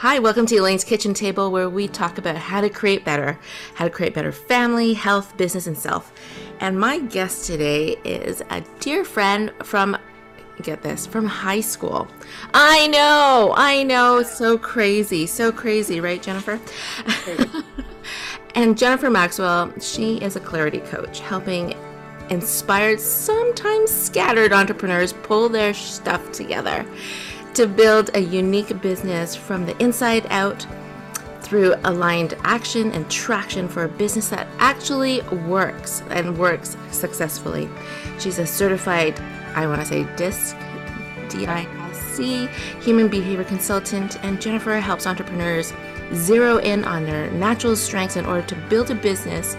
Hi, welcome to Elaine's Kitchen Table, where we talk about how to create better, how to create better family, health, business, and self. And my guest today is a dear friend from, get this, from high school. I know, I know, so crazy, so crazy, right, Jennifer? and Jennifer Maxwell, she is a clarity coach, helping inspired, sometimes scattered entrepreneurs pull their stuff together to build a unique business from the inside out through aligned action and traction for a business that actually works and works successfully. She's a certified, I want to say DISC, D-I-S-C, human behavior consultant, and Jennifer helps entrepreneurs zero in on their natural strengths in order to build a business,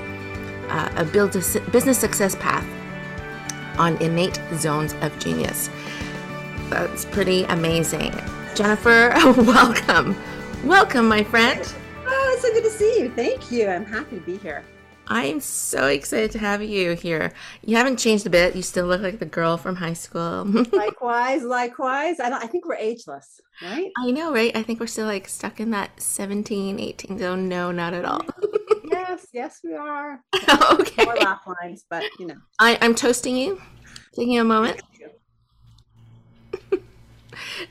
uh, a build a business success path on innate zones of genius. That's pretty amazing. Jennifer, welcome. Welcome, my friend. Oh, it's so good to see you. Thank you. I'm happy to be here. I'm so excited to have you here. You haven't changed a bit. You still look like the girl from high school. likewise, likewise. I, don't, I think we're ageless, right? I know, right? I think we're still like stuck in that 17, 18 zone. No, not at all. yes, yes, we are. okay. More laugh lines, but you know. I, I'm toasting you. Taking a moment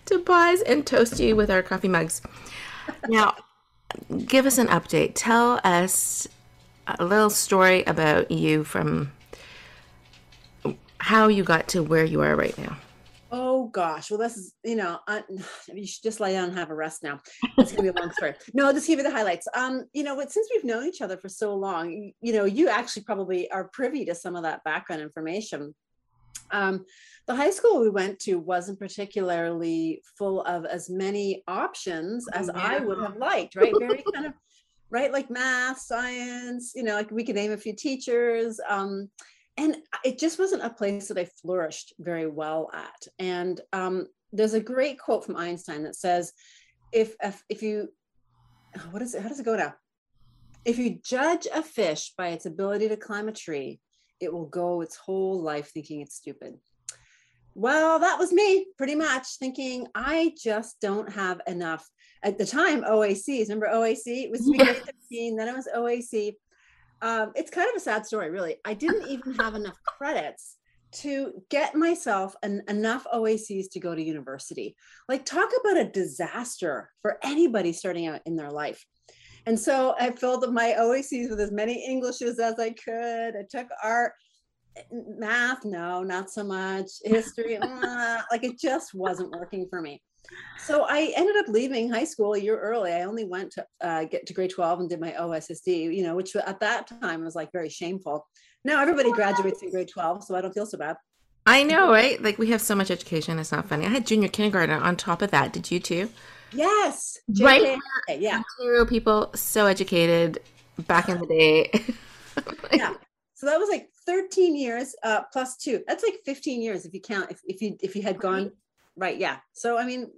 to pause and toast you with our coffee mugs. Now, give us an update. Tell us a little story about you from how you got to where you are right now. Oh gosh, well this is you know I, you should just lay down and have a rest now. It's gonna be a long story. No, I'll just give you the highlights. Um, you know, but since we've known each other for so long, you, you know, you actually probably are privy to some of that background information. Um, the high school we went to wasn't particularly full of as many options as yeah. I would have liked, right? Very kind of right, like math, science, you know, like we could name a few teachers. Um, and it just wasn't a place that I flourished very well at. And um, there's a great quote from Einstein that says, if, if, if you, what is it? How does it go now? If you judge a fish by its ability to climb a tree, it will go its whole life thinking it's stupid. Well, that was me pretty much thinking I just don't have enough. At the time, OACs, remember OAC? It was. 15, then it was OAC. Um, it's kind of a sad story, really. I didn't even have enough credits to get myself an, enough OACs to go to university. Like, talk about a disaster for anybody starting out in their life. And so I filled my OACs with as many Englishes as I could. I took art math? No not so much. History? Like it just wasn't working for me. So i ended up leaving high school a year early. I only went to uh, get to grade 12 and did my ossd you know which at that time was like very shameful. Now everybody graduates in grade 12 so i don't feel so bad. I know right? Like we have so much education it's not funny. I had junior kindergarten on top of that. Did you too? Yes. JK. right? Yeah. Ontario people so educated back in the day. Yeah so that was like 13 years uh, plus two. That's like 15 years if you count if, if you if you had gone right. Yeah. So I mean,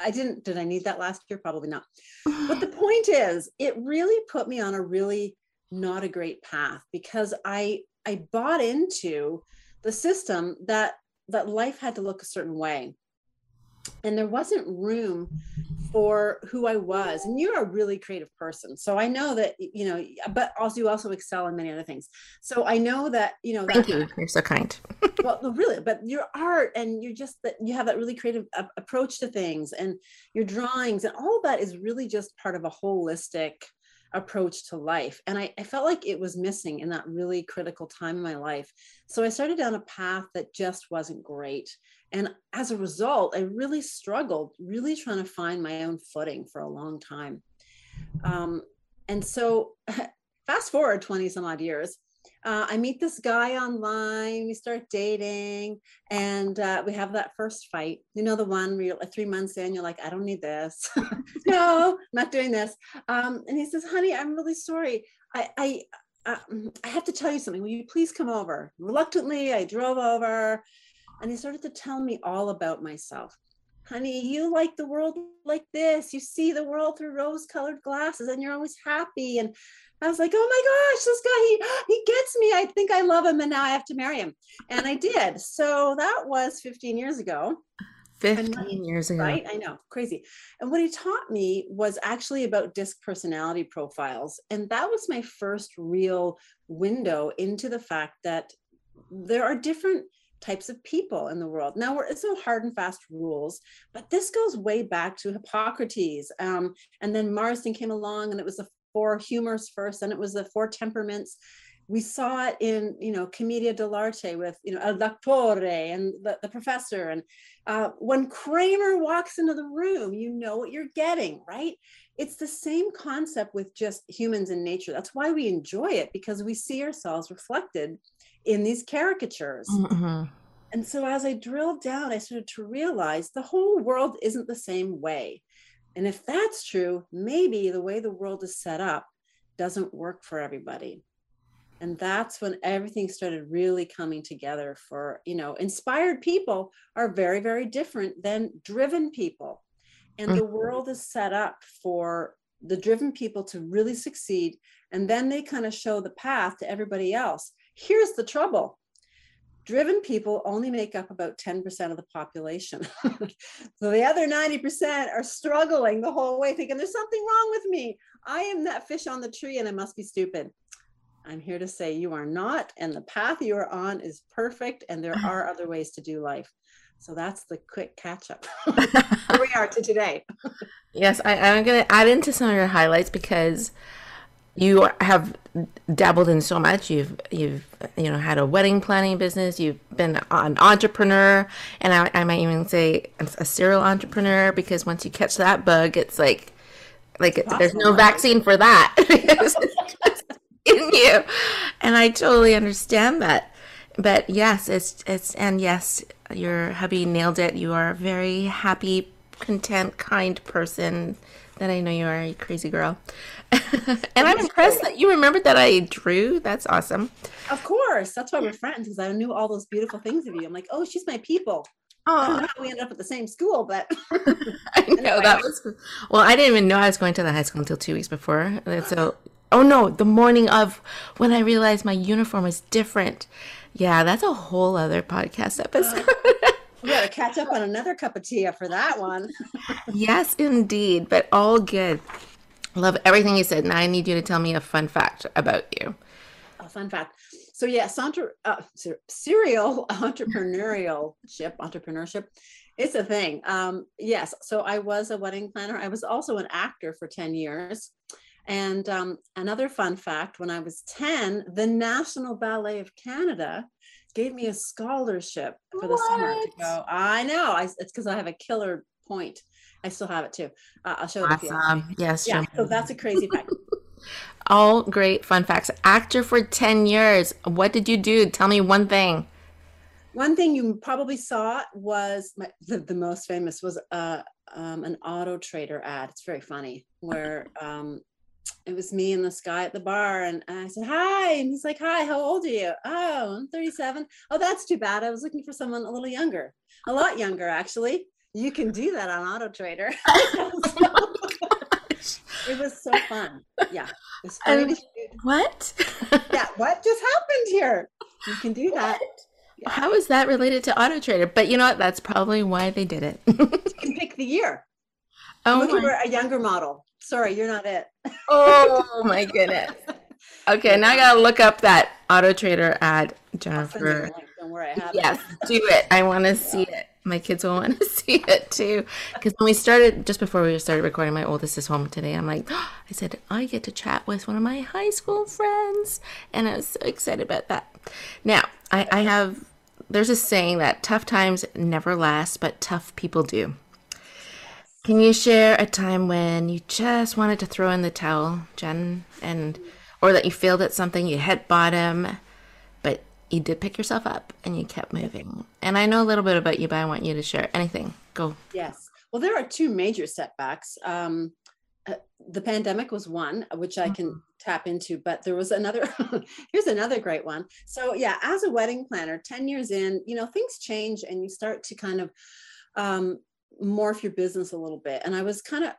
I didn't did I need that last year? Probably not. But the point is, it really put me on a really not a great path because I I bought into the system that that life had to look a certain way. And there wasn't room for who I was. And you're a really creative person. So I know that, you know, but also you also excel in many other things. So I know that, you know, thank that, you. You're so kind. well, really, but your art and you're just that you have that really creative approach to things and your drawings and all of that is really just part of a holistic approach to life. And I, I, felt like it was missing in that really critical time in my life. So I started down a path that just wasn't great. And as a result, I really struggled, really trying to find my own footing for a long time. Um, and so, fast forward 20 some odd years, uh, I meet this guy online. We start dating, and uh, we have that first fight. You know, the one where you're three months in, you're like, I don't need this. no, not doing this. Um, and he says, Honey, I'm really sorry. I, I, uh, I have to tell you something. Will you please come over? Reluctantly, I drove over, and he started to tell me all about myself honey, you like the world like this. You see the world through rose colored glasses and you're always happy. And I was like, oh my gosh, this guy, he, he gets me. I think I love him and now I have to marry him. And I did. So that was 15 years ago. 15 years ago. Right? I know, crazy. And what he taught me was actually about disc personality profiles. And that was my first real window into the fact that there are different types of people in the world. Now, it's no hard and fast rules, but this goes way back to Hippocrates. Um, and then Marston came along and it was the four humors first, and it was the four temperaments. We saw it in, you know, Commedia dell'arte with, you know, El Doctore and the, the professor. And uh, when Kramer walks into the room, you know what you're getting, right? It's the same concept with just humans in nature. That's why we enjoy it because we see ourselves reflected in these caricatures. Mm-hmm. And so as I drilled down, I started to realize the whole world isn't the same way. And if that's true, maybe the way the world is set up doesn't work for everybody. And that's when everything started really coming together for, you know, inspired people are very, very different than driven people. And the mm-hmm. world is set up for the driven people to really succeed. And then they kind of show the path to everybody else. Here's the trouble driven people only make up about 10% of the population. so the other 90% are struggling the whole way, thinking there's something wrong with me. I am that fish on the tree and I must be stupid. I'm here to say you are not, and the path you are on is perfect, and there are other ways to do life. So that's the quick catch up. Here we are to today. yes, I, I'm going to add into some of your highlights because you have dabbled in so much you've you've you know had a wedding planning business you've been an entrepreneur and i, I might even say a serial entrepreneur because once you catch that bug it's like like awesome. there's no vaccine for that in you and i totally understand that but yes it's it's and yes your hubby nailed it you are a very happy content kind person that I know you are a crazy girl. and I'm impressed that you remembered that I drew. That's awesome. Of course. That's why we're friends, because I knew all those beautiful things of you. I'm like, oh, she's my people. Oh, I don't know how we ended up at the same school, but I know that was well. I didn't even know I was going to the high school until two weeks before. So, oh no, the morning of when I realized my uniform was different. Yeah, that's a whole other podcast episode. we got to catch up on another cup of tea for that one. yes, indeed, but all good. Love everything you said. Now I need you to tell me a fun fact about you. A fun fact. So yes, entre- uh, serial entrepreneurial ship, entrepreneurship, it's a thing. Um, yes. So I was a wedding planner. I was also an actor for 10 years. And um, another fun fact when I was 10, the National Ballet of Canada gave me a scholarship for the what? summer to go. I know. I, it's because I have a killer point. I still have it too. Uh, I'll show it to you. Yes. Yeah. So that's a crazy fact. All great fun facts. Actor for 10 years. What did you do? Tell me one thing. One thing you probably saw was my, the, the most famous was uh, um, an auto trader ad. It's very funny where um, it was me and this guy at the bar and I said, hi. And he's like, hi, how old are you? Oh, I'm 37. Oh, that's too bad. I was looking for someone a little younger, a lot younger, actually. You can do that on Auto Trader. it was so fun. Yeah. Um, what? yeah. What just happened here? You can do that. Yeah. How is that related to Auto Trader? But you know what? That's probably why they did it. you can pick the year. Oh, looking for a younger model. Sorry, you're not it. oh my goodness. Okay, now I gotta look up that Auto Trader ad, Jennifer. Don't worry, I have yes, it. do it. I want to see it. My kids will want to see it too. Because when we started, just before we started recording, my oldest is home today. I'm like, oh, I said I get to chat with one of my high school friends, and I was so excited about that. Now, I, I have. There's a saying that tough times never last, but tough people do. Can you share a time when you just wanted to throw in the towel, Jen, and or that you failed at something, you hit bottom, but you did pick yourself up and you kept moving. And I know a little bit about you, but I want you to share anything. Go. Yes. Well, there are two major setbacks. Um, uh, the pandemic was one, which I can mm-hmm. tap into, but there was another. here's another great one. So, yeah, as a wedding planner, 10 years in, you know, things change and you start to kind of um, morph your business a little bit. And I was kind of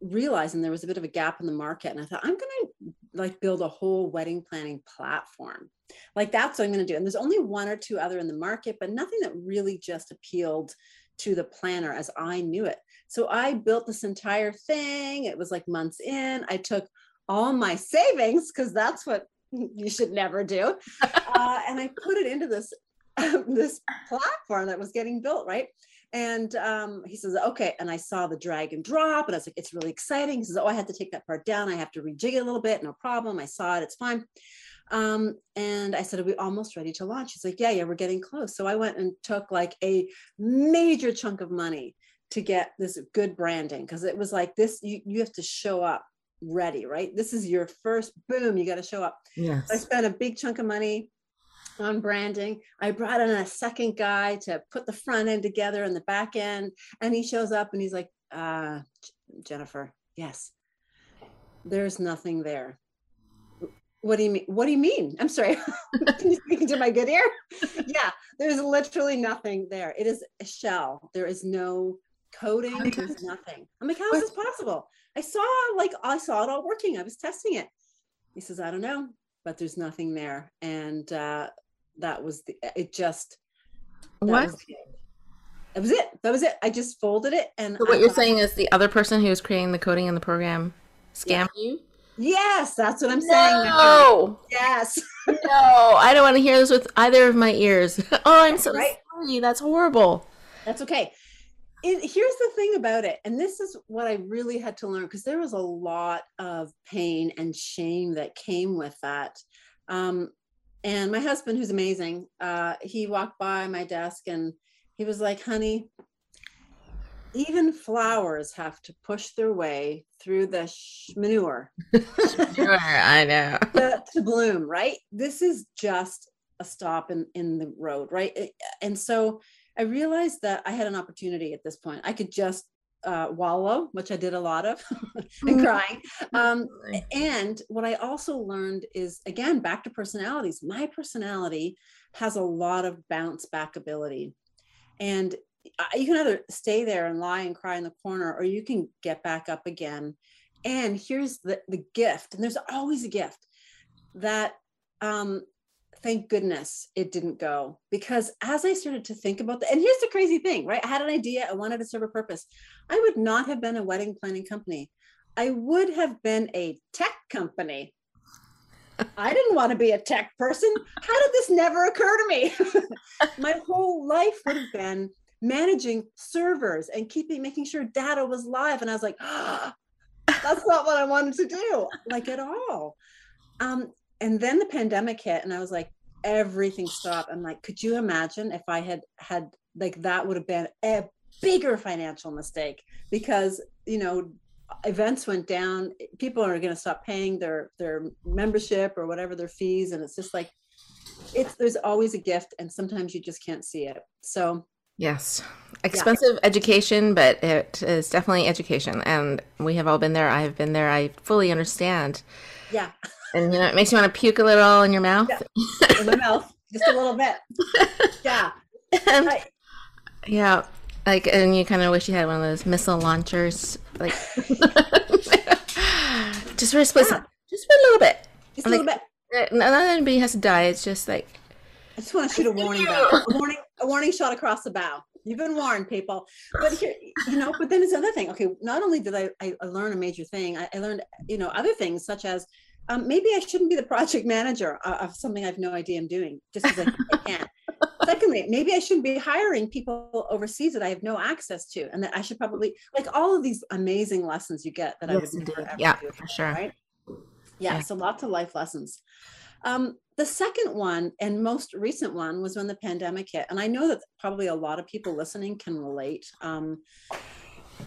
realizing there was a bit of a gap in the market. And I thought, I'm going to like build a whole wedding planning platform. Like that's what I'm going to do. And there's only one or two other in the market, but nothing that really just appealed to the planner as I knew it. So I built this entire thing. It was like months in. I took all my savings because that's what you should never do, uh, and I put it into this this platform that was getting built. Right. And um, he says, okay. And I saw the drag and drop, and I was like, it's really exciting. He says, oh, I had to take that part down. I have to rejig it a little bit. No problem. I saw it. It's fine. Um, and I said, Are we almost ready to launch? He's like, Yeah, yeah, we're getting close. So I went and took like a major chunk of money to get this good branding because it was like this, you, you have to show up ready, right? This is your first boom, you got to show up. Yes. I spent a big chunk of money on branding. I brought in a second guy to put the front end together and the back end. And he shows up and he's like, uh, Jennifer, yes, there's nothing there. What do you mean? What do you mean? I'm sorry. Can you speak into my good ear? yeah, there's literally nothing there. It is a shell. There is no coding. There's nothing. I'm like, how is this possible? I saw like I saw it all working. I was testing it. He says, I don't know, but there's nothing there. And uh, that was the it just what was, that was it. That was it. I just folded it and so what I you're saying is the other person who was creating the coding in the program scammed yeah. you? Yes, that's what I'm saying. No. Yes. no, I don't want to hear this with either of my ears. oh, I'm so right? sorry. That's horrible. That's okay. It, here's the thing about it, and this is what I really had to learn because there was a lot of pain and shame that came with that. Um, and my husband, who's amazing, uh, he walked by my desk and he was like, honey, even flowers have to push their way through the sh- manure. sure, I know. to, to bloom, right? This is just a stop in, in the road, right? And so I realized that I had an opportunity at this point. I could just uh, wallow, which I did a lot of, and mm. crying. Um, and what I also learned is again back to personalities. My personality has a lot of bounce back ability, and you can either stay there and lie and cry in the corner, or you can get back up again. And here's the the gift, and there's always a gift that um, thank goodness it didn't go because as I started to think about that, and here's the crazy thing, right? I had an idea, I wanted to serve a purpose. I would not have been a wedding planning company. I would have been a tech company. I didn't want to be a tech person. How did this never occur to me? My whole life would have been managing servers and keeping making sure data was live. And I was like, oh, that's not what I wanted to do, like at all. Um, and then the pandemic hit and i was like everything stopped. I'm like could you imagine if i had had like that would have been a bigger financial mistake because you know events went down. People are going to stop paying their their membership or whatever their fees. And it's just like it's there's always a gift and sometimes you just can't see it. So yes. Expensive yeah. education but it is definitely education. And we have all been there. I have been there. I fully understand. Yeah and you know it makes you want to puke a little in your mouth. Yeah. In my mouth, just a little bit. Yeah. And, yeah, like, and you kind of wish you had one of those missile launchers, like, just for a split, yeah. just for a little bit, just a little bit. Uh, not that anybody has to die. It's just like I just want to shoot a warning bow, a warning, a warning shot across the bow. You've been warned, people. But here, you know, but then it's another thing. Okay, not only did I, I learn a major thing, I, I learned, you know, other things such as um, maybe I shouldn't be the project manager of something I have no idea I'm doing just because I, I can't. Secondly, maybe I shouldn't be hiring people overseas that I have no access to, and that I should probably like all of these amazing lessons you get that yes, I would never yeah, do. for sure. Right? Yeah, yeah, so lots of life lessons. Um, the second one and most recent one was when the pandemic hit, and I know that probably a lot of people listening can relate. Um,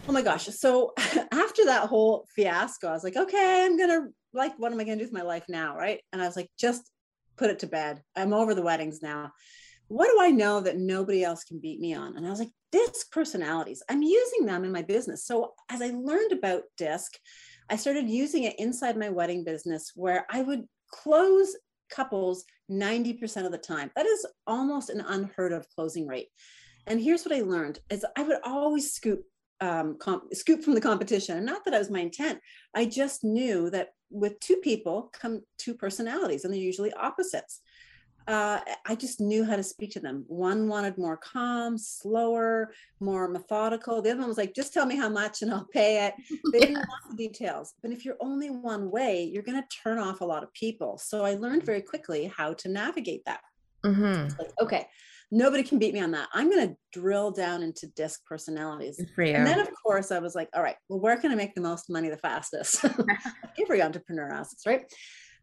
oh my gosh! So after that whole fiasco, I was like, okay, I'm gonna like, what am I going to do with my life now? Right. And I was like, just put it to bed. I'm over the weddings now. What do I know that nobody else can beat me on? And I was like, disc personalities. I'm using them in my business. So as I learned about disc, I started using it inside my wedding business where I would close couples 90% of the time. That is almost an unheard of closing rate. And here's what I learned is I would always scoop um, comp- scoop from the competition. And not that that was my intent. I just knew that with two people come two personalities, and they're usually opposites. Uh, I just knew how to speak to them. One wanted more calm, slower, more methodical. The other one was like, just tell me how much and I'll pay it. They didn't want the details. But if you're only one way, you're going to turn off a lot of people. So I learned very quickly how to navigate that. Mm-hmm. Like, okay, nobody can beat me on that. I'm going to drill down into disc personalities. And then, of course, I was like, all right, well, where can I make the most money the fastest? Every entrepreneur asks, right?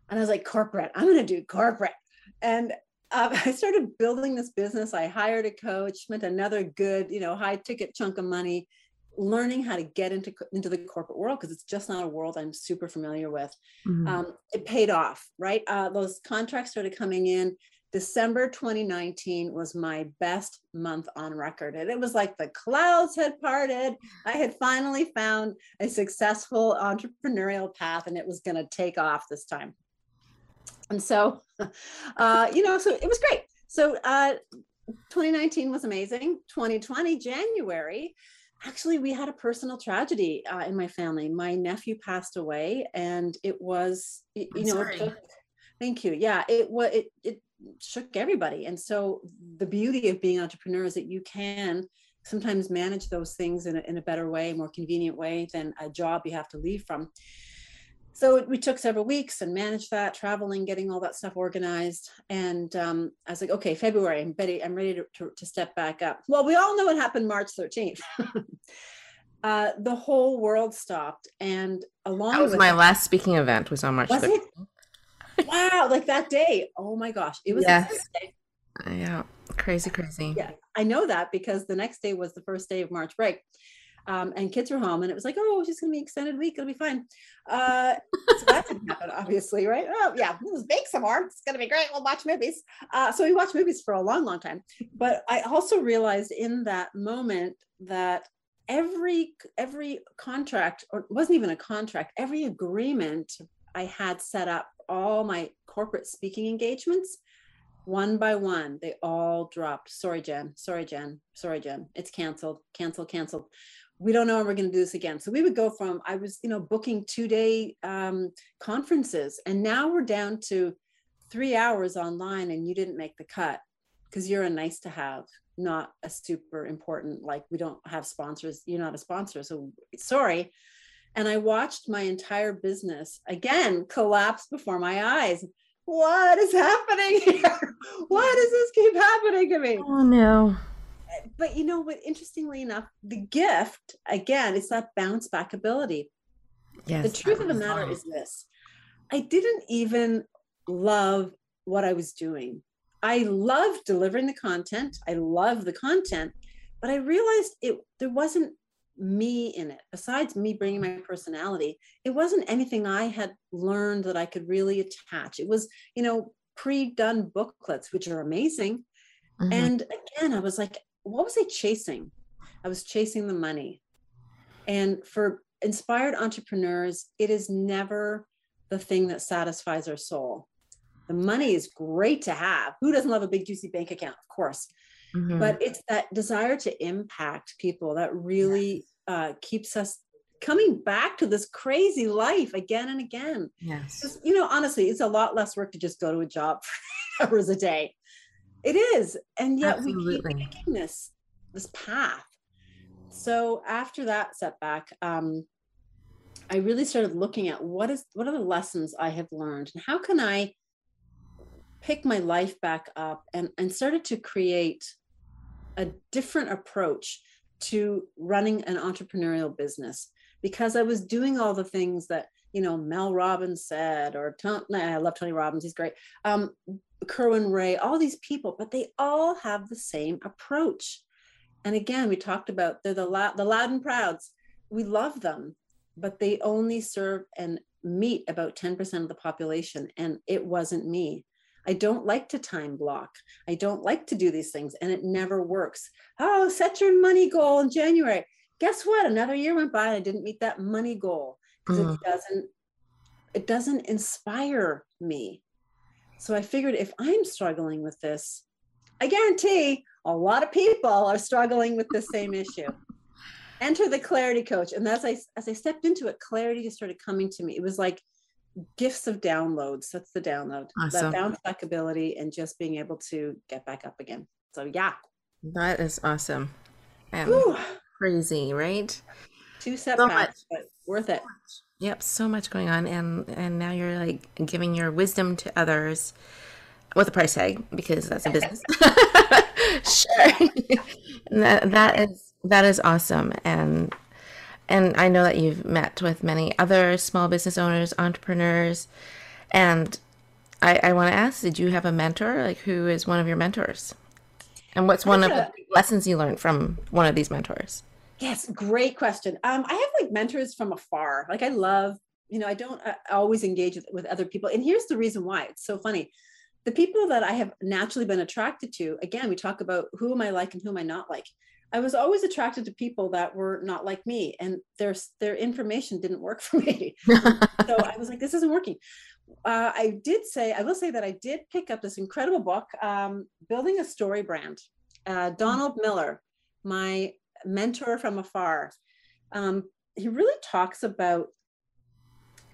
And I was like, corporate. I'm going to do corporate. And uh, I started building this business. I hired a coach, spent another good, you know, high ticket chunk of money learning how to get into into the corporate world because it's just not a world I'm super familiar with. Mm-hmm. Um, it paid off, right? Uh, those contracts started coming in. December 2019 was my best month on record. And it was like the clouds had parted. I had finally found a successful entrepreneurial path and it was going to take off this time. And so, uh, you know, so it was great. So uh, 2019 was amazing. 2020, January, actually, we had a personal tragedy uh, in my family. My nephew passed away, and it was, you I'm know, thank you. Yeah, it was it it shook everybody. And so the beauty of being an entrepreneur is that you can sometimes manage those things in a, in a better way, more convenient way than a job you have to leave from. So we took several weeks and managed that, traveling, getting all that stuff organized. And um, I was like, okay, February, I'm ready. I'm ready to, to, to step back up. Well, we all know what happened March 13th. uh, the whole world stopped, and along that was my it, last speaking event was on March was 13th. It? wow, like that day. Oh my gosh, it was yes. Yeah, crazy, crazy. Yeah, I know that because the next day was the first day of March break. Um, and kids were home and it was like oh it's just gonna be extended week it'll be fine. Uh, so that didn't happen obviously right? Oh yeah let's bake some more it's gonna be great we'll watch movies. Uh, so we watched movies for a long long time. But i also realized in that moment that every every contract or wasn't even a contract every agreement i had set up all my corporate speaking engagements one by one they all dropped sorry jen sorry jen sorry jen it's canceled cancel canceled we don't know when we're going to do this again. So we would go from, I was, you know, booking two day um, conferences, and now we're down to three hours online and you didn't make the cut because you're a nice to have, not a super important, like we don't have sponsors. You're not a sponsor. So sorry. And I watched my entire business again collapse before my eyes. What is happening here? Why does this keep happening to me? Oh no. But you know what? Interestingly enough the gift again is that bounce back ability. Yes the truth of the matter is this. I didn't even love what i was doing. I loved delivering the content. I love the content but i realized it there wasn't me in it besides me bringing my personality it wasn't anything i had learned that i could really attach it was you know pre-done booklets which are amazing Mm-hmm. And again, I was like, what was I chasing? I was chasing the money. And for inspired entrepreneurs, it is never the thing that satisfies our soul. The money is great to have. Who doesn't love a big, juicy bank account? Of course. Mm-hmm. But it's that desire to impact people that really yes. uh, keeps us coming back to this crazy life again and again. Yes. You know, honestly, it's a lot less work to just go to a job for hours a day. It is. And yet Absolutely. we keep making this this path. So after that setback, um, I really started looking at what is what are the lessons I have learned and how can I pick my life back up and, and started to create a different approach to running an entrepreneurial business because I was doing all the things that you know Mel Robbins said or Tom, I love Tony Robbins he's great um, Kerwin Rae, all these people, but they all have the same approach. And again, we talked about they're the loud, the loud and prouds. We love them, but they only serve and meet about 10% of the population. And it wasn't me. I don't like to time block. I don't like to do these things and it never works. Oh, set your money goal in January. Guess what? Another year went by and I didn't meet that money goal because mm. it doesn't it doesn't inspire me. So I figured if I'm struggling with this, I guarantee a lot of people are struggling with the same issue. Enter the clarity coach. And as I as I stepped into it, clarity just started coming to me. It was like gifts of downloads. That's the download. Awesome. That bounce back ability and just being able to get back up again. So yeah. That is awesome. And crazy, right? Two setbacks, so but worth it. Yep, so much going on and and now you're like giving your wisdom to others with a price tag because that's a business. sure. that, that is that is awesome and and I know that you've met with many other small business owners, entrepreneurs, and I, I want to ask: Did you have a mentor? Like, who is one of your mentors? And what's one of the lessons you learned from one of these mentors? Yes, great question. Um, I have like mentors from afar. Like, I love, you know, I don't uh, always engage with, with other people, and here's the reason why. It's so funny. The people that I have naturally been attracted to, again, we talk about who am I like and who am I not like I was always attracted to people that were not like me, and their their information didn't work for me. so I was like, this isn't working. Uh, I did say, I will say that I did pick up this incredible book, um, Building a Story Brand. Uh, Donald Miller, my mentor from afar, um, he really talks about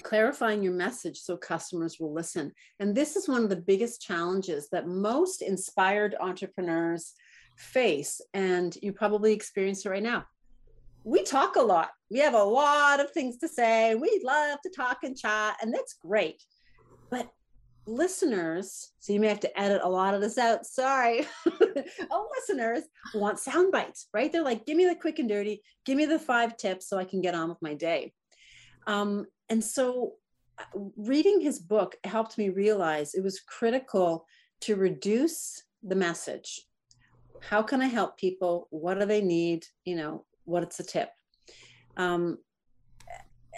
clarifying your message so customers will listen. And this is one of the biggest challenges that most inspired entrepreneurs face and you probably experience it right now. We talk a lot. We have a lot of things to say. We love to talk and chat and that's great. But listeners so you may have to edit a lot of this out. Sorry. Oh listeners want sound bites right? They're like give me the quick and dirty. Give me the five tips so i can get on with my day. Um, and so uh, reading his book helped me realize it was critical to reduce the message how can i help people? What do they need? You know what's a tip? Um,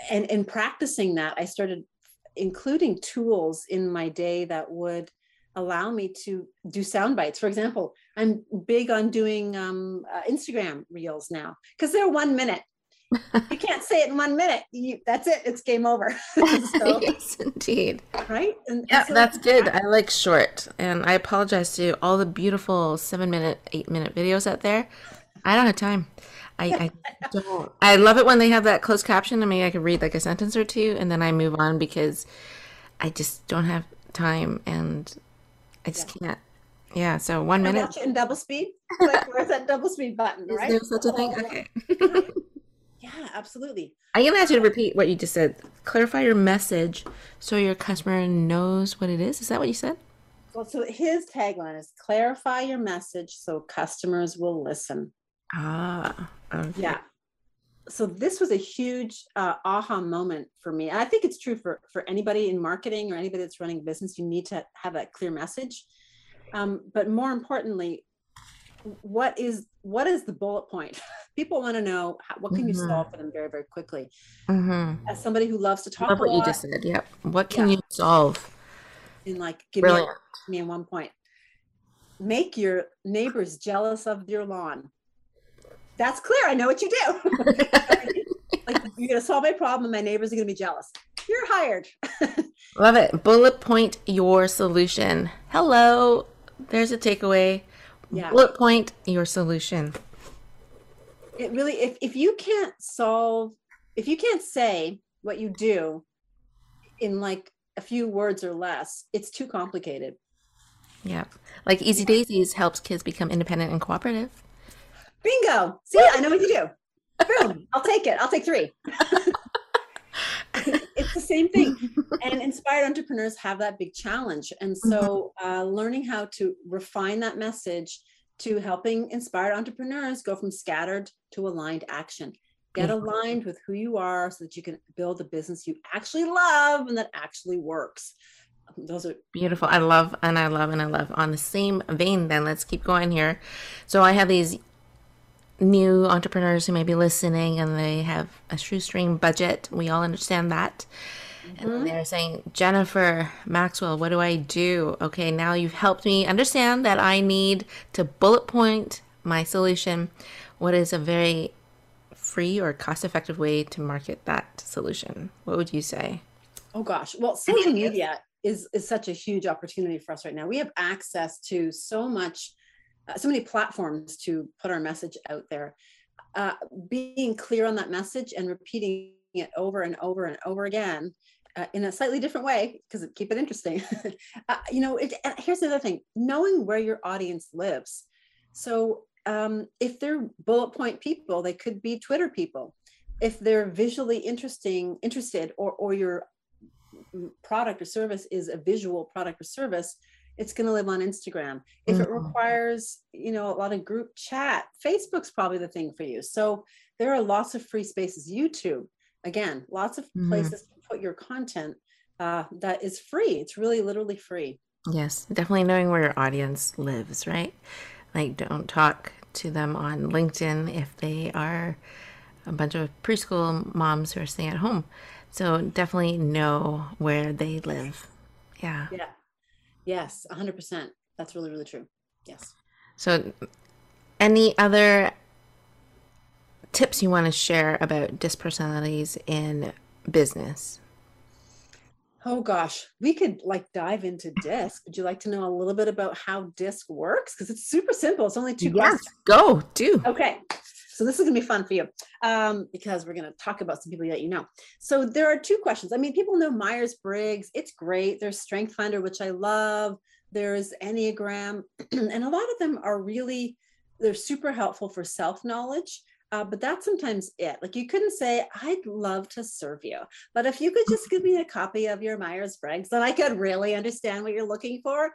and in practicing that i started including tools in my day that would allow me to do sound bites. For example i'm big on doing um, uh, instagram reels now because they're one minute you can't say it in one minute. You, that's it. It's game over. so, yes, indeed. Right? And, yeah, so that's good. I like short. And I apologize to all the beautiful seven minute, eight minute videos out there. I don't have time. I, I don't. I love it when they have that closed caption. I mean, I can read like a sentence or two and then I move on because I just don't have time and I just yeah. can't. Yeah, so one minute. In double speed. Like, where's that double speed button? Is right? there such a thing? Oh, okay. Yeah, absolutely. I'm gonna you to repeat what you just said. Clarify your message so your customer knows what it is. Is that what you said? Well, so his tagline is clarify your message so customers will listen. Ah, okay. yeah. So this was a huge uh, aha moment for me. And I think it's true for for anybody in marketing or anybody that's running a business. You need to have that clear message. Um, but more importantly, what is what is the bullet point people want to know how, what can mm-hmm. you solve for them very very quickly. Mm-hmm. as somebody who loves to talk Love what lot, you just said yep. What can yeah. you solve? In like give Brilliant. me, me in one point. Make your neighbors jealous of your lawn. That's clear i know what you do. Like you're gonna solve my problem and my neighbors are gonna be jealous. You're hired. Love it. Bullet point your solution. Hello. There's a takeaway. Yeah. bullet point your solution it really if, if you can't solve if you can't say what you do in like a few words or less it's too complicated. Yeah. Like easy daysies helps kids become independent and cooperative. Bingo. See i know what you do. Boom. I'll take it. I'll take three. It's the same thing. And inspired entrepreneurs have that big challenge. And so mm-hmm. uh, learning how to refine that message to helping inspired entrepreneurs go from scattered to aligned action. Get mm-hmm. aligned with who you are so that you can build a business you actually love and that actually works. Those are beautiful. I love and I love and I love. On the same vein, then let's keep going here. So I have these new entrepreneurs who may be listening and they have a shoestring budget. We all understand that. Mm-hmm. And they're saying, Jennifer Maxwell, what do I do? Okay, now you've helped me understand that I need to bullet point my solution. What is a very free or cost effective way to market that solution? What would you say? Oh gosh. Well, social media is is such a huge opportunity for us right now. We have access to so much uh, so many platforms to put our message out there. Uh, being clear on that message and repeating it over and over and over again uh, in a slightly different way because keep it interesting uh, you know it, here's the other thing knowing where your audience lives so um, if they're bullet point people they could be twitter people. If they're visually interesting interested or or your product or service is a visual product or service it's going to live on instagram. If it mm-hmm. requires you know a lot of group chat facebook's probably the thing for you. So there are lots of free spaces. Youtube again lots of mm-hmm. places to put your content uh, that is free. It's really literally free. Yes definitely knowing where your audience lives right like don't talk to them on linkedin if they are a bunch of preschool moms who are staying at home. So definitely know where they live. Yeah. Yeah. Yes 100% that's really really true. Yes. So any other tips you want to share about DISC personalities in business? Oh gosh, we could like dive into DISC. Would you like to know a little bit about how DISC works? Because it's super simple. It's only two yes, questions. Go, do. Okay. So this is gonna be fun for you um, because we're gonna talk about some people that you know. So there are two questions. I mean, people know Myers Briggs. It's great. There's Strength Finder, which I love. There's Enneagram, and a lot of them are really they're super helpful for self knowledge uh, but that's sometimes it. Like you couldn't say, I'd love to serve you. But if you could just give me a copy of your Myers Briggs, then I could really understand what you're looking for.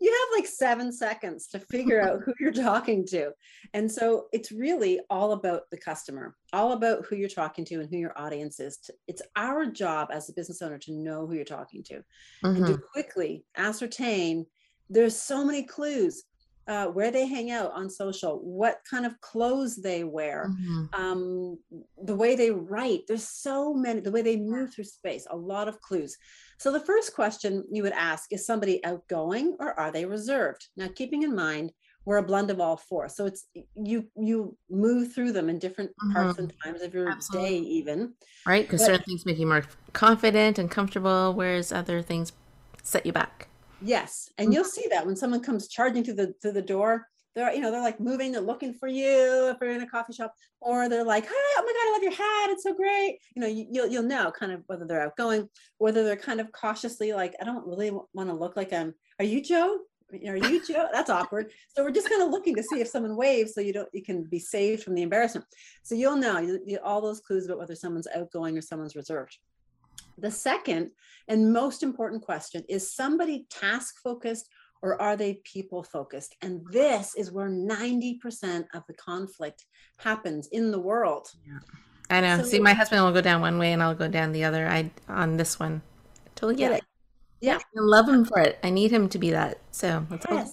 You have like seven seconds to figure out who you're talking to. And so it's really all about the customer, all about who you're talking to and who your audience is. It's our job as a business owner to know who you're talking to mm-hmm. and to mm-hmm. quickly ascertain. There's so many clues uh, where they hang out on social, what kind of clothes they wear, mm-hmm. um, the way they write. There's so many, the way they move through space, a lot of clues. So the first question you would ask is somebody outgoing or are they reserved? Now, keeping in mind, we're a blend of all four. So it's you you move through them in different mm-hmm. parts and times of your Absolutely. day, even. Right, because certain things make you more confident and comfortable, whereas other things set you back. Yes, and mm. you'll see that when someone comes charging through the through the door, they're you know they're like moving, they're looking for you if you're in a coffee shop, or they're like, "Hi, oh my god, I love your hat, it's so great." You know, you, will you'll know kind of whether they're outgoing, whether they're kind of cautiously like, "I don't really want to look like I'm." Are you Joe? Are you Joe? That's awkward. So we're just kind of looking to see if someone waves, so you don't you can be saved from the embarrassment. So you'll know you, you, all those clues about whether someone's outgoing or someone's reserved. The second and most important question is somebody task focused or are they people focused? And this is where 90% of the conflict happens in the world. Yeah. I know. So, See, my husband will go down one way and I'll go down the other. I on this one. Totally get yeah. it. Yeah. I love him for it. I need him to be that. So it's yes. all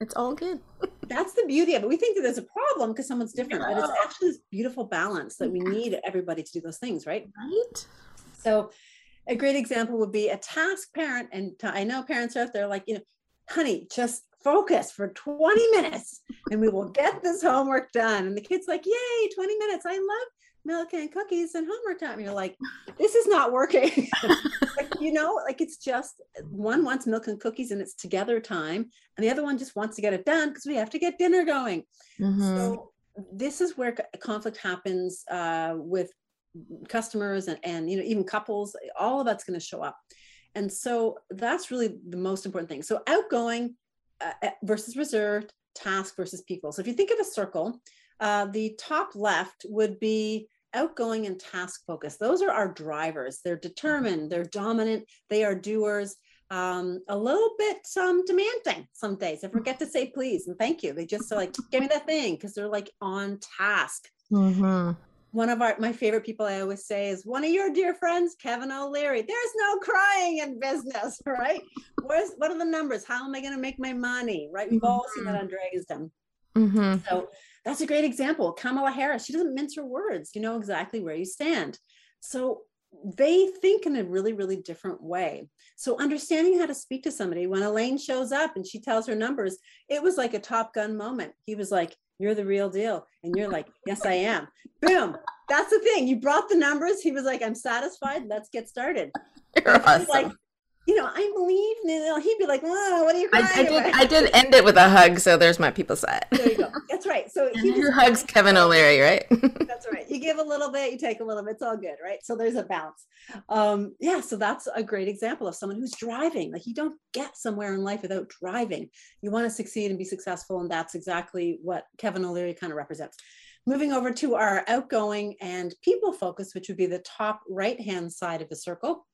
it's all good. That's the beauty of it. We think that there's a problem because someone's different, but it's actually this beautiful balance that we need everybody to do those things, right? Right. So a great example would be a task parent. And I know parents are out there like, you know, honey, just focus for 20 minutes and we will get this homework done. And the kid's like, yay, 20 minutes. I love milk and cookies and homework time. And you're like, this is not working. like, you know, like it's just one wants milk and cookies and it's together time. And the other one just wants to get it done because we have to get dinner going. Mm-hmm. So this is where conflict happens uh, with customers and, and you know even couples all of that's going to show up. And so that's really the most important thing. So outgoing uh, uh, versus reserved task versus people. So if you think of a circle uh, the top left would be outgoing and task focused. Those are our drivers. They're determined they're dominant they are doers. Um, a little bit um, demanding some days. They forget to say please and thank you. They just are like give me that thing because they're like on task. Mm-hmm one of our my favorite people I always say is one of your dear friends, Kevin O'Leary. There's no crying in business, right? Where's what are the numbers? How am I going to make my money? Right? We've all seen that mm-hmm. on Dragon's Den. Mm-hmm. So that's a great example. Kamala Harris, she doesn't mince her words. You know exactly where you stand. So they think in a really, really different way. So understanding how to speak to somebody when Elaine shows up and she tells her numbers, it was like a Top Gun moment. He was like, You're the real deal. And you're like, Yes, I am. Boom. That's the thing. You brought the numbers. He was like, I'm satisfied. Let's get started. You're awesome. Like, you know, I'm leaving. He'd be like, "Oh, what are you I, crying I did. about?" I did end it with a hug, so there's my people side. There you go. That's right. So he was hugs Kevin O'Leary, right? That's right. You give a little bit, you take a little bit. It's all good, right? So there's a balance. Um, yeah. So that's a great example of someone who's driving. Like you don't get somewhere in life without driving. You want to succeed and be successful, and that's exactly what Kevin O'Leary kind of represents. Moving over to our outgoing and people focus, which would be the top right hand side of the circle,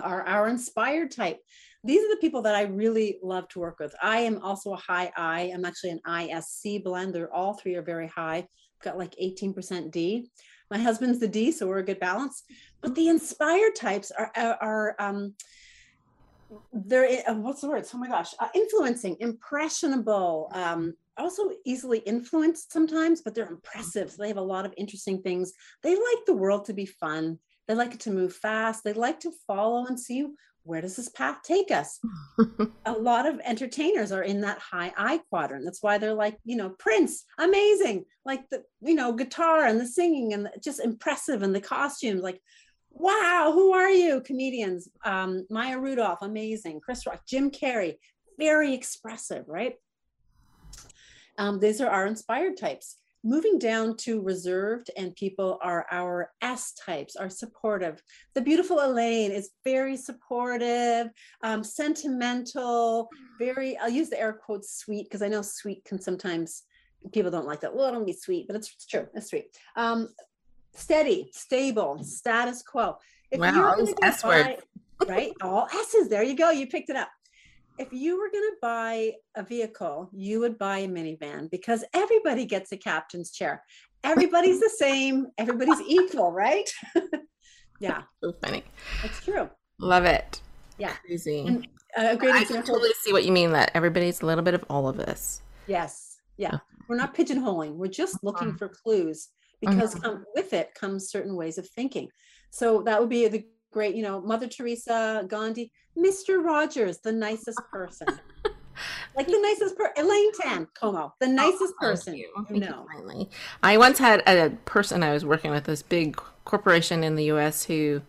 are our inspired type. These are the people that I really love to work with. I am also a high I. I'm actually an ISC blend. They're all three are very high. I've got like 18% D. My husband's the D, so we're a good balance. But the inspired types are are, um, they're uh, what's the word? Oh my gosh, uh, influencing, impressionable, um, also easily influenced sometimes, but they're impressive. So they have a lot of interesting things. They like the world to be fun. They like it to move fast. They like to follow and see where does this path take us. a lot of entertainers are in that high I quadrant. That's why they're like, you know, Prince, amazing, like the, you know, guitar and the singing and the, just impressive and the costumes, like wow, who are you? Comedians, um, Maya Rudolph, amazing. Chris Rock, Jim Carrey, very expressive, right? Um, these are our inspired types. Moving down to reserved and people are our S types, are supportive. The beautiful Elaine is very supportive, um, sentimental, very, I'll use the air quotes sweet because I know sweet can sometimes, people don't like that. Well, don't be sweet, but it's, it's true, it's sweet. Um, steady, stable, status quo. If Wow, you're all gonna these go S words. buy- right? All S's. There you go. You picked it up. If you were going to buy a vehicle, you would buy a minivan because everybody gets a captain's chair. Everybody's the same. Everybody's equal, right? yeah, so funny. that's true. Love it. Yeah. Crazy. And a great I can example. totally see what you mean. That everybody's a little bit of all of us. Yes. Yeah. We're not pigeonholing. We're just looking Mhm. for clues because Mhm. come, with it comes certain ways of thinking. So that would be the great, you know, Mother Teresa, Gandhi, Mr. Rogers, the nicest person. like the nicest person, Elaine Tan, Como, the oh, nicest Oh, person. you. you Thank you kindly. I once had a person I was working with, this big corporation in the U.S. who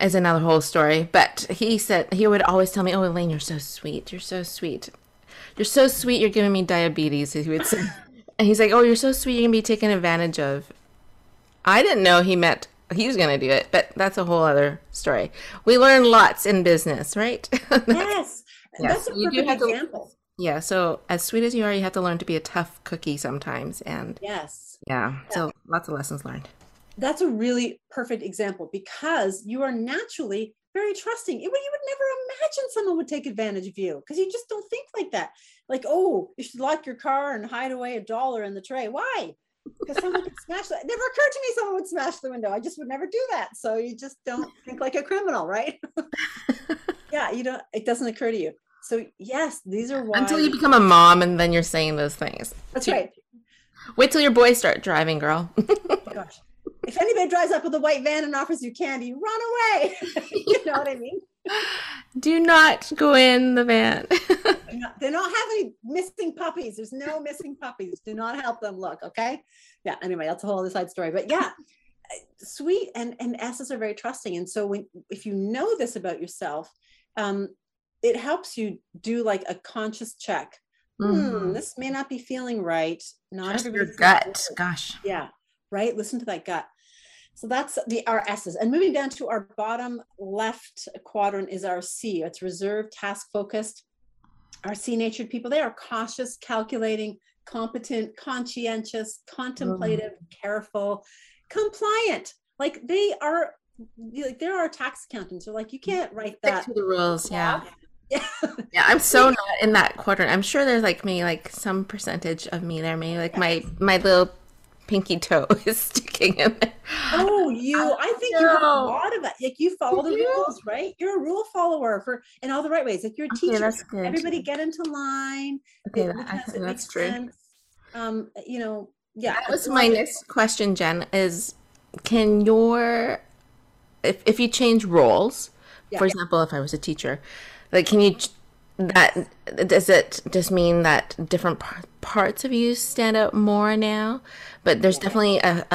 is another whole story. But he said he would always tell me, "Oh, Elaine, you're so sweet. You're so sweet. You're so sweet. You're giving me diabetes." He would say, and he's like, "Oh, you're so sweet. You're gonna be taken advantage of." I didn't know he meant he was gonna do it, but that's a whole other story. We learn lots in business, right? Yes. Yes, That's a you do perfect have to- example. yeah. So as sweet as you are, you have to learn to be a tough cookie sometimes, and Yes. yeah, so lots of lessons learned. That's a really perfect example because you are naturally very trusting. It you would never imagine someone would take advantage of you because you just don't think like that. Like, oh, you should lock your car and hide away a dollar in the tray. Why? Because someone could smash that. It never occurred to me someone would smash the window. I just would never do that. So you just don't think like a criminal, right? yeah, you don't. It doesn't occur to you. So yes, these are why. Until you become a mom, and then you're saying those things. That's right. Wait till your boys start driving, girl. Gosh, if anybody drives up with a white van and offers you candy, run away. you know what I mean? Do not go in the van. They don't have any missing puppies. There's no missing puppies. Do not help them look. Okay. Yeah. Anyway, that's a whole other side story. But yeah, sweet and and S's are very trusting. And so when if you know this about yourself, um, it helps you do like a conscious check. Hmm, Mhm. this may not be feeling right. Not Trust your gut. Gosh. yeah right listen to that gut so that's the our s's and moving down to our bottom left quadrant is our c it's reserved task focused our c natured people they are cautious calculating competent conscientious contemplative mm. careful compliant like they are like there are tax accountants are like you can't mm. write that. Stick to the rules. Yeah. yeah Yeah. I'm so not in that quadrant. I'm sure there's like me, like some percentage of me there. Maybe like my my little pinky toe is sticking in there. Oh, you! I think you have a lot of it. Like you follow the You rules, right? You're a rule follower for in all the right ways. Like you're a Okay, teacher. good. Everybody get into line. Okay, it- that- I think that's makes true. sense. Um, you know, yeah. That was my next question, Jen. Is can your if, if you change roles, Yeah. for example, if I was a teacher, like, can you, that, does it just mean that different parts of you stand out more now? But there's definitely a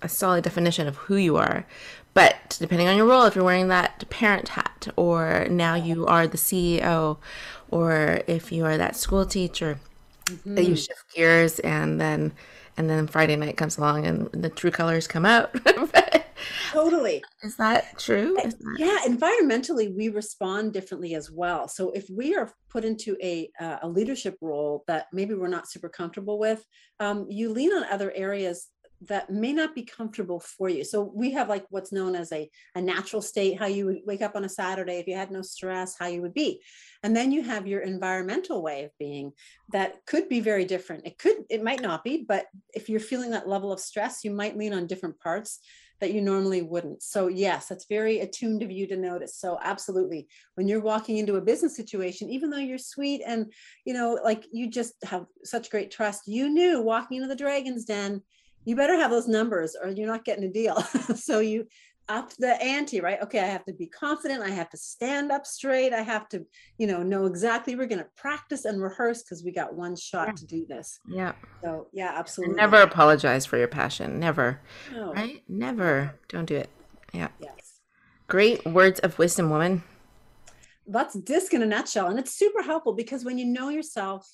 a solid definition of who you are. But depending on your role, if you're wearing that parent hat, or now you are the CEO, or if you are that school teacher, that you shift gears and then and then Friday night comes along and the true colors come out. Totally. Is that true? Is that- Yeah, environmentally, we respond differently as well. So if we are put into a uh, a leadership role that maybe we're not super comfortable with, um, you lean on other areas that may not be comfortable for you. So we have like what's known as a, a natural state, how you would wake up on a Saturday if you had no stress, how you would be. And then you have your environmental way of being that could be very different. It could, it might not be, but if you're feeling that level of stress, you might lean on different parts that you normally wouldn't. So yes, that's very attuned of you to notice. So absolutely, when you're walking into a business situation, even though you're sweet and you know, like you just have such great trust, you knew walking into the dragon's den, you better have those numbers or you're not getting a deal. so you up the ante, right? Okay, I have to be confident. I have to stand up straight. I have to, you know, know exactly we're going to practice and rehearse because we got one shot Yeah. to do this. Yeah. So yeah, absolutely. never apologize for your passion. Never. No. Right? Never. Don't do it. Yeah. Yes. Great words of wisdom, woman. that's disc in a nutshell and it's super helpful because when you know yourself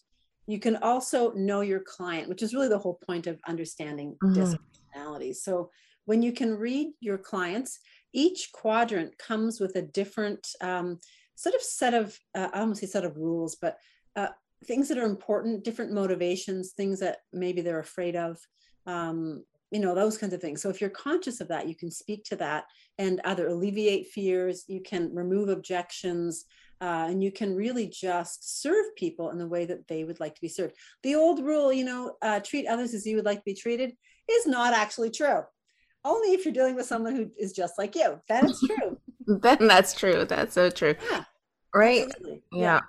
you can also know your client which is really the whole point of understanding Mhm. disc personality. so when you can read your clients each quadrant comes with a different um, sort of set of uh, i almost say set of rules but uh, things that are important different motivations things that maybe they're afraid of um, you know those kinds of things. So if you're conscious of that you can speak to that and either alleviate fears you can remove objections uh, and you can really just serve people in the way that they would like to be served. The old rule you know uh, treat others as you would like to be treated is not actually true only if you're dealing with someone who is just like you that is true Then that's true. That's so true. yeah Right? absolutely. Yeah.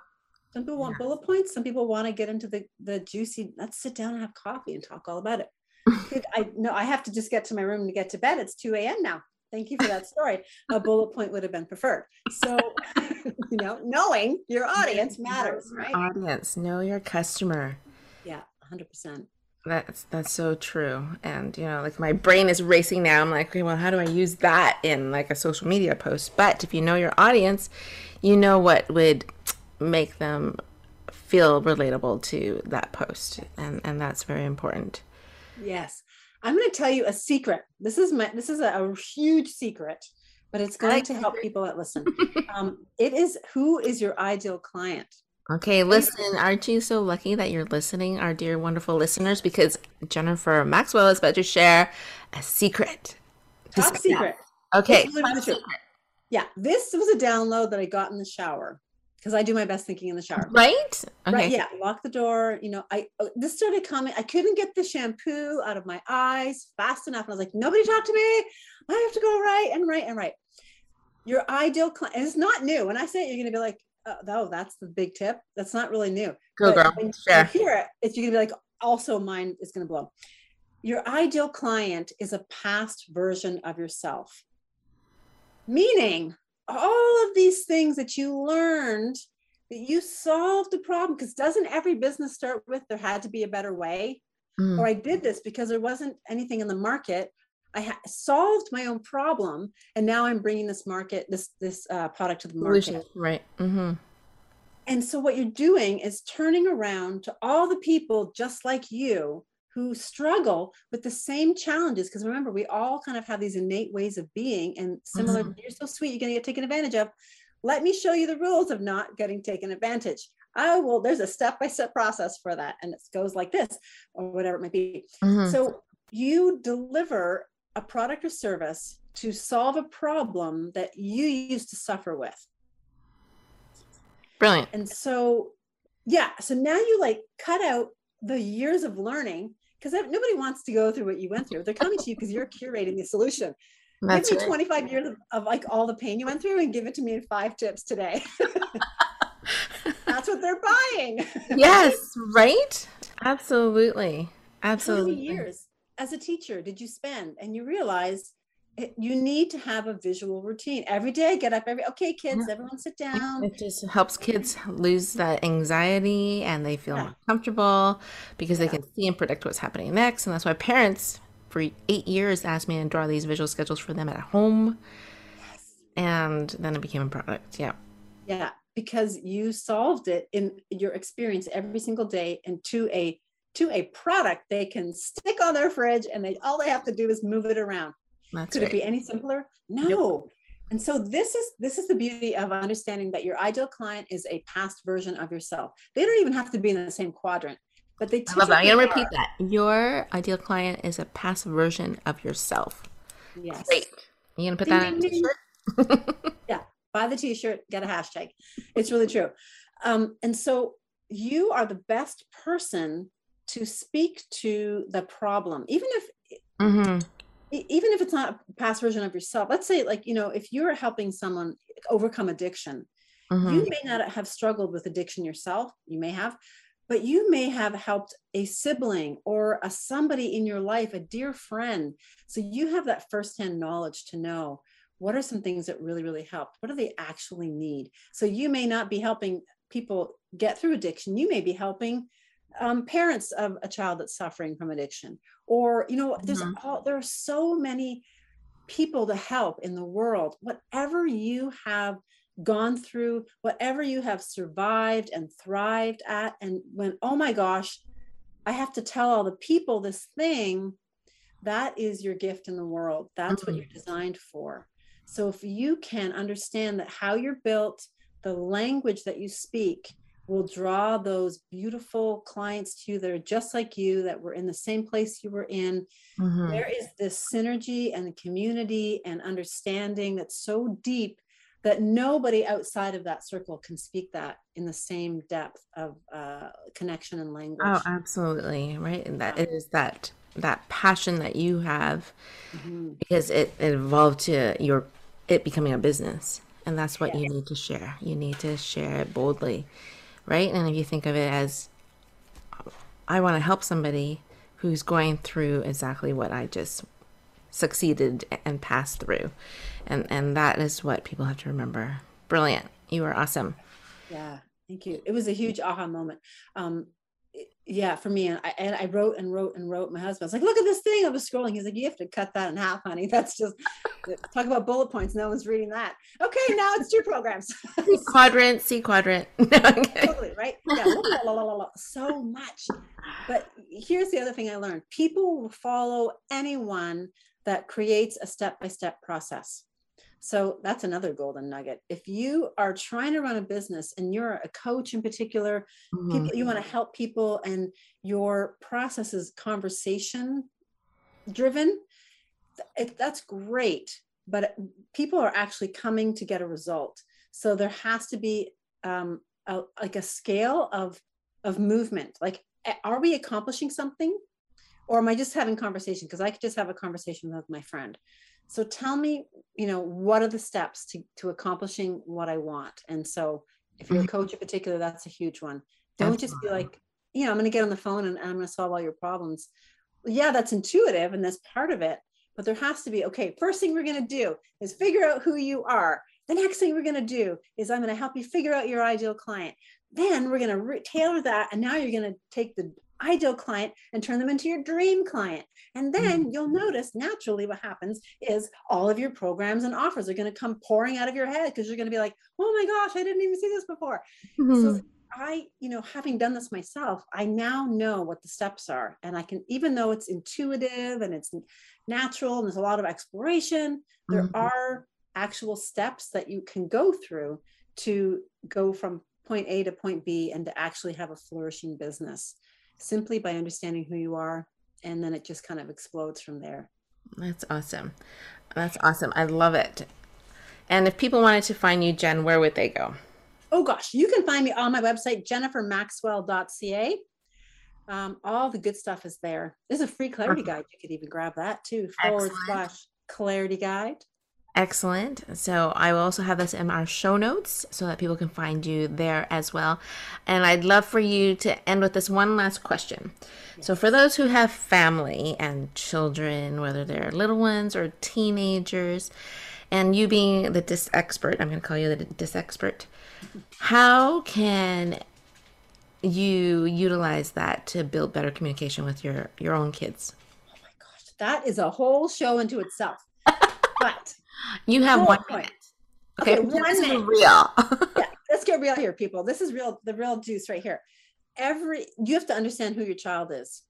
some people want Yes. bullet points some people want to get into the the juicy let's sit down and have coffee and talk all about it I no, I have to just get to my room to get to bed. It's 2 a.m. now. Thank you for that story. A bullet point would have been preferred. So, you know, knowing your audience matters, right? Audience, know your customer. Yeah, 100%. That's that's so true. And you know, like my brain is racing now. I'm like, okay, well, how do I use that in like a social media post? But if you know your audience, you know what would make them feel relatable to that post. And and that's very important. Yes. I'm going to tell you a secret. This is my this is a, a huge secret, but it's going like to help people that listen. Um, it is who is your ideal client? Okay, listen, aren't you so lucky that you're listening, our dear wonderful listeners? Because Jennifer Maxwell is about to share a secret. Top secret. Okay. Literally. Yeah, this was a download that I got in the shower because I do my best thinking in the shower. Right? Okay. Right. Yeah. Lock the door. You know, I uh, this started coming. I couldn't get the shampoo out of my eyes fast enough. And I was like, nobody talk to me. I have to go right and right and right. Your ideal client is not new. When I say it, you're gonna be like, oh, that's the big tip. That's not really new. Go But girl. When you hear it, it's you're gonna be like, also mine is gonna blow. Your ideal client is a past version of yourself. Meaning all of these things that you learned that you solved the problem because doesn't every business start with there had to be a better way Mm. or i did this because there wasn't anything in the market i ha- solved my own problem and now i'm bringing this market this this uh, product to the market. Right. Mm-hmm. and so what you're doing is turning around to all the people just like you who struggle with the same challenges because remember we all kind of have these innate ways of being and similar you're so sweet you're going to get taken advantage of let me show you the rules of not getting taken advantage i will there's a step-by-step process for that and it goes like this or whatever it might be Mm-hmm. so you deliver a product or service to solve a problem that you used to suffer with Brilliant. and so, yeah, so now you like cut out the years of learning because nobody wants to go through what you went through. They're coming to you because you're curating the solution. That's give me right. 25 years of, of like all the pain you went through and give it to me in five tips today. That's what they're buying. Yes, right? Absolutely. Absolutely. years as a teacher did you spend? And you realize it, eh, you need to have a visual routine every day. Get up every okay, kids, yeah. everyone sit down. It just helps kids lose that anxiety and they feel yeah. more comfortable because yeah. they can see and predict what's happening next. And that's why parents for eight years asked me to draw these visual schedules for them at home. Yes. And then it became a product. Yeah. Yeah, because you solved it in your experience every single day into a to a product they can stick on their fridge and they all they have to do is move it around. That's Could right. it be any simpler? No. And so this is this is the beauty of understanding that your ideal client is a past version of yourself. They don't even have to be in the same quadrant, but they. I love that. I'm gonna repeat that. Your ideal client is a past version of yourself. Yes. Great. You gonna put ding, that on ding, shirt? yeah. Buy the T-shirt. Get a hashtag. It's really true. Um, and so you are the best person to speak to the problem, even if. Mm-hmm. even if it's not a past version of yourself. Let's say like you know if you're helping someone overcome addiction mm-hmm. you may not have struggled with addiction yourself you may have but you may have helped a sibling or a somebody in your life a dear friend. So you have that firsthand knowledge to know what are some things that really really help? What do they actually need? So you may not be helping people get through addiction. You may be helping um, parents of a child that's suffering from addiction or you know there's mm-hmm. all there are so many people to help in the world whatever you have gone through whatever you have survived and thrived at and when oh my gosh i have to tell all the people this thing that is your gift in the world that's mm-hmm. what you're designed for so if you can understand that how you're built the language that you speak will draw those beautiful clients to you that are just like you, that were in the same place you were in. Mm-hmm. There is this synergy and community and understanding that's so deep that nobody outside of that circle can speak that in the same depth of uh, connection and language. Oh, absolutely, right. And that is that that passion that you have mm-hmm. because it, it evolved to your it becoming a business and that's what yes. you need to share you need to share it boldly right? And if you think of it as, I want to help somebody who's going through exactly what I just succeeded and passed through. And and that is what people have to remember. Brilliant. You are awesome. Yeah, thank you. It was a huge aha moment. Um, yeah, for me, and I, and I wrote and wrote and wrote. My husband was like, "Look at this thing." I was scrolling. He's like, "You have to cut that in half, honey. That's just talk about bullet points. No one's reading that." Okay, now it's two programs. C quadrant, C quadrant. totally right. Yeah, la, la, la, so much. But here's the other thing I learned: people will follow anyone that creates a step-by-step process. So that's another golden nugget. If you are trying to run a business and you're a coach in particular, mm-hmm. people, you want to help people and your process is conversation driven, it, that's great. But people are actually coming to get a result. So there has to be um, a, like a scale of of movement. Like, are we accomplishing something, or am I just having conversation? Because I could just have a conversation with my friend so tell me you know what are the steps to to accomplishing what i want? And so if you're a mm-hmm. coach in particular that's a huge one. Don't just be like you know i'm going to get on the phone and i'm going to solve all your problems. Yeah that's intuitive and that's part of it but there has to be okay first thing we're going to do is figure out who you are. The next thing we're going to do is i'm going to help you figure out your ideal client. Then we're going to re- tailor that and now you're going to take the ideal client and turn them into your dream client. And then mm-hmm. you'll notice naturally what happens is all of your programs and offers are going to come pouring out of your head because you're going to be like, oh my gosh, I didn't even see this before. Mm-hmm. So I, you know, having done this myself, I now know what the steps are. And I can, even though it's intuitive and it's natural and there's a lot of exploration, there mm-hmm. are actual steps that you can go through to go from point A to point B and to actually have a flourishing business simply by understanding who you are. And then it just kind of explodes from there. That's awesome. That's awesome. I love it. And if people wanted to find you, Jen, where would they go? Oh, gosh. You can find me on my website, jennifermaxwell.ca. Um, all the good stuff is there. There's a free clarity guide. You could even grab that too, forward Excellent. slash clarity guide. Excellent. So I will also have this in our show notes so that people can find you there as well. And I'd love for you to end with this one last question. Yes. So for those who have family and children, whether they're little ones or teenagers, and you being the disc expert, I'm going to call you the disc expert. How can you utilize that to build better communication with your your own kids? Oh my gosh, that is a whole show into itself. but you have one minute. Okay, okay one minute. real. yeah, let's get real here, people. This is real, the real juice right here. Every you have to understand who your child is.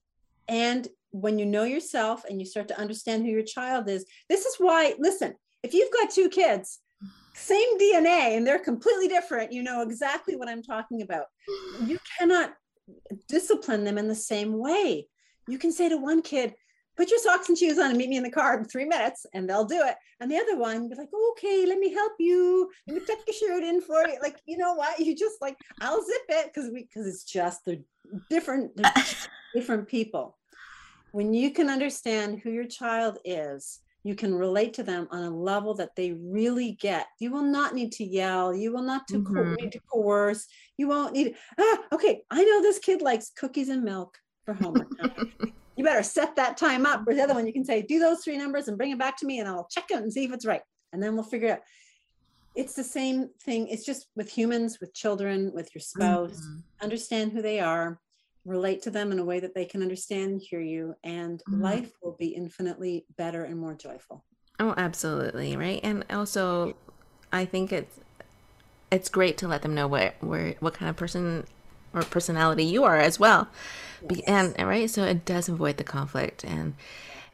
And when you know yourself and you start to understand who your child is, this is why, listen, if you've got two kids, same DNA and they're completely different, you know exactly what I'm talking about. You cannot discipline them in the same way. You can say to one kid, put your socks and shoes on and meet me in the car in three minutes and they'll do it. And the other one be like okay let me help you. Let me tuck your shirt in for you. Like you know what? You just like i'll zip it because we because it's just they're different they're different people. When you can understand who your child is you can relate to them on a level that they really get. You will not need to yell. You will not to mm-hmm. need to coerce. You won't need ah okay i know this kid likes cookies and milk for homework you better set that time up. Or the other one, you can say, do those three numbers and bring it back to me and I'll check it and see if it's right. And then we'll figure out. It's the same thing. It's just with humans, with children, with your spouse. Mm-hmm. Understand who they are, relate to them in a way that they can understand hear you, and mm-hmm. life will be infinitely better and more joyful. Oh, absolutely. Right. And also, I think it's it's great to let them know what where what kind of person or personality you are as well yes. and right so it does avoid the conflict and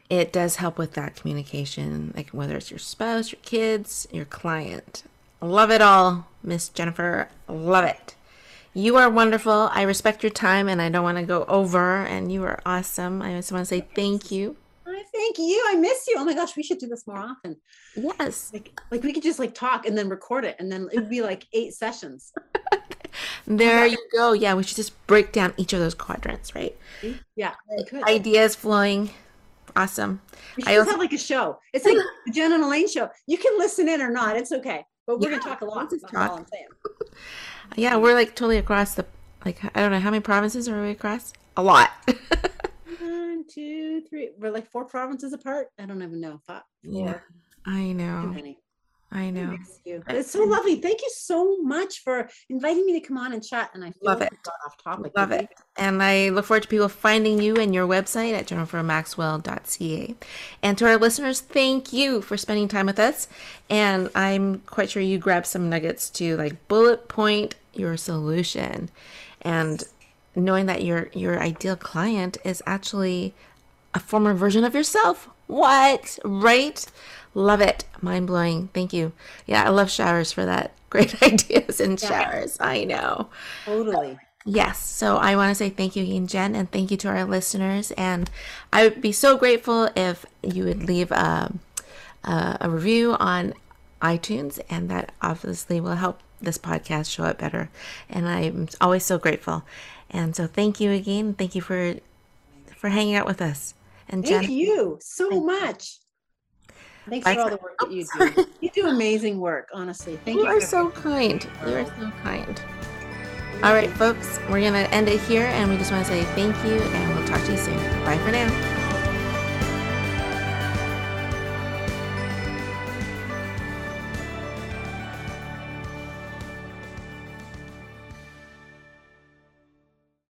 it does help with that communication like whether it's your spouse your kids your client love it all miss jennifer love it you are wonderful i respect your time and i don't want to go over and you are awesome i just want to say thank you I thank you. I miss you. Oh my gosh, we should do this more often. Yes. Like, like we could just like talk and then record it, and then it would be like eight sessions. there you go. Yeah, we should just break down each of those quadrants, right? Mm-hmm. Yeah. Ideas flowing. Awesome. We should I also have like a show. It's like the Jen and Elaine show. You can listen in or not. It's okay. But we're yeah, gonna talk a lot. Talk. yeah, we're like totally across the like I don't know how many provinces are we across? A lot. One, two, three. We're like four provinces apart. I don't even know. Five, four. Yeah, I know. I know. It's so lovely. Thank you so much for inviting me to come on and chat. And I love like it. off topic. Love it. And I look forward to people finding you and your website at jennifermaxwell.ca. And to our listeners, thank you for spending time with us. And I'm quite sure you grabbed some nuggets to like bullet point your solution. And knowing that your your ideal client is actually a former version of yourself. What? Right? Love it. Mind blowing. Thank you. Yeah, I love showers for that. Great ideas in showers. I know. Totally. Yes. So I want to say thank you again, Jen, and thank you to our listeners. And I would be so grateful if you would leave a, a, a review on iTunes, and that obviously will help this podcast show up better. And I'm always so grateful. And so thank you again. Thank you for for hanging out with us. And thank you so much. Thanks for all the work that you do. You do amazing work, honestly. Thank you. You are so kind. You are so kind. All right, folks, we're going to end it here. And we just want to say thank you. And we'll talk to you soon. Bye for now.